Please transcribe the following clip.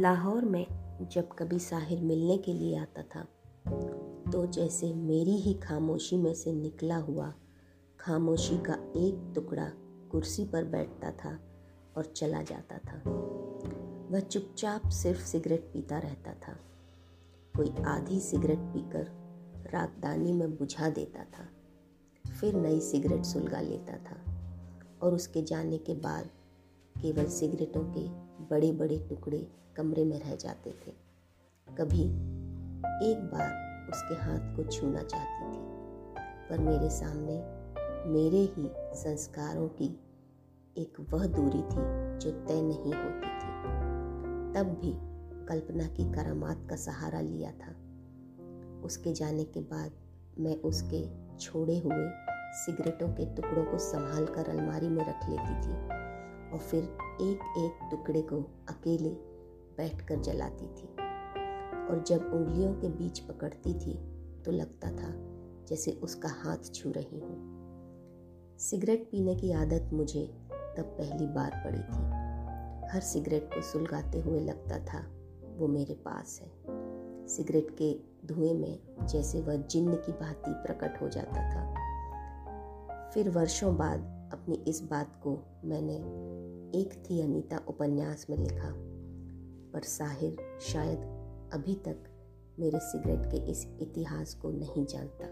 लाहौर में जब कभी साहिर मिलने के लिए आता था तो जैसे मेरी ही खामोशी में से निकला हुआ खामोशी का एक टुकड़ा कुर्सी पर बैठता था और चला जाता था। वह चुपचाप सिर्फ़ सिगरेट पीता रहता था। कोई आधी सिगरेट पीकर रातदानी में बुझा देता था। फिर नई सिगरेट सुलगा लेता था और उसके जाने के बाद केवल सिगरेटों के बड़े बड़े टुकड़े कमरे में रह जाते थे। कभी एक बार उसके हाथ को छूना चाहती थी, पर मेरे सामने मेरे ही संस्कारों की एक वह दूरी थी जो तय नहीं होती थी। तब भी कल्पना की करामात का सहारा लिया था। उसके जाने के बाद मैं उसके छोड़े हुए सिगरेटों के टुकड़ों को संभाल कर अलमारी में रख लेती थी। और फिर एक एक टुकड़े को अकेले बैठकर जलाती थी। और जब उंगलियों के बीच पकड़ती थी तो लगता था जैसे उसका हाथ छू रही हूँ। सिगरेट पीने की आदत मुझे तब पहली बार पड़ी थी। हर सिगरेट को सुलगाते हुए लगता था, वो मेरे पास है। सिगरेट के धुएँ में जैसे वह जिन्न की भांति प्रकट हो जाता था। फिर वर्षों बाद अपनी इस बात को मैंने एक थी अनीता उपन्यास में लिखा, पर साहिर शायद अभी तक मेरे सिगरेट के इस इतिहास को नहीं जानता।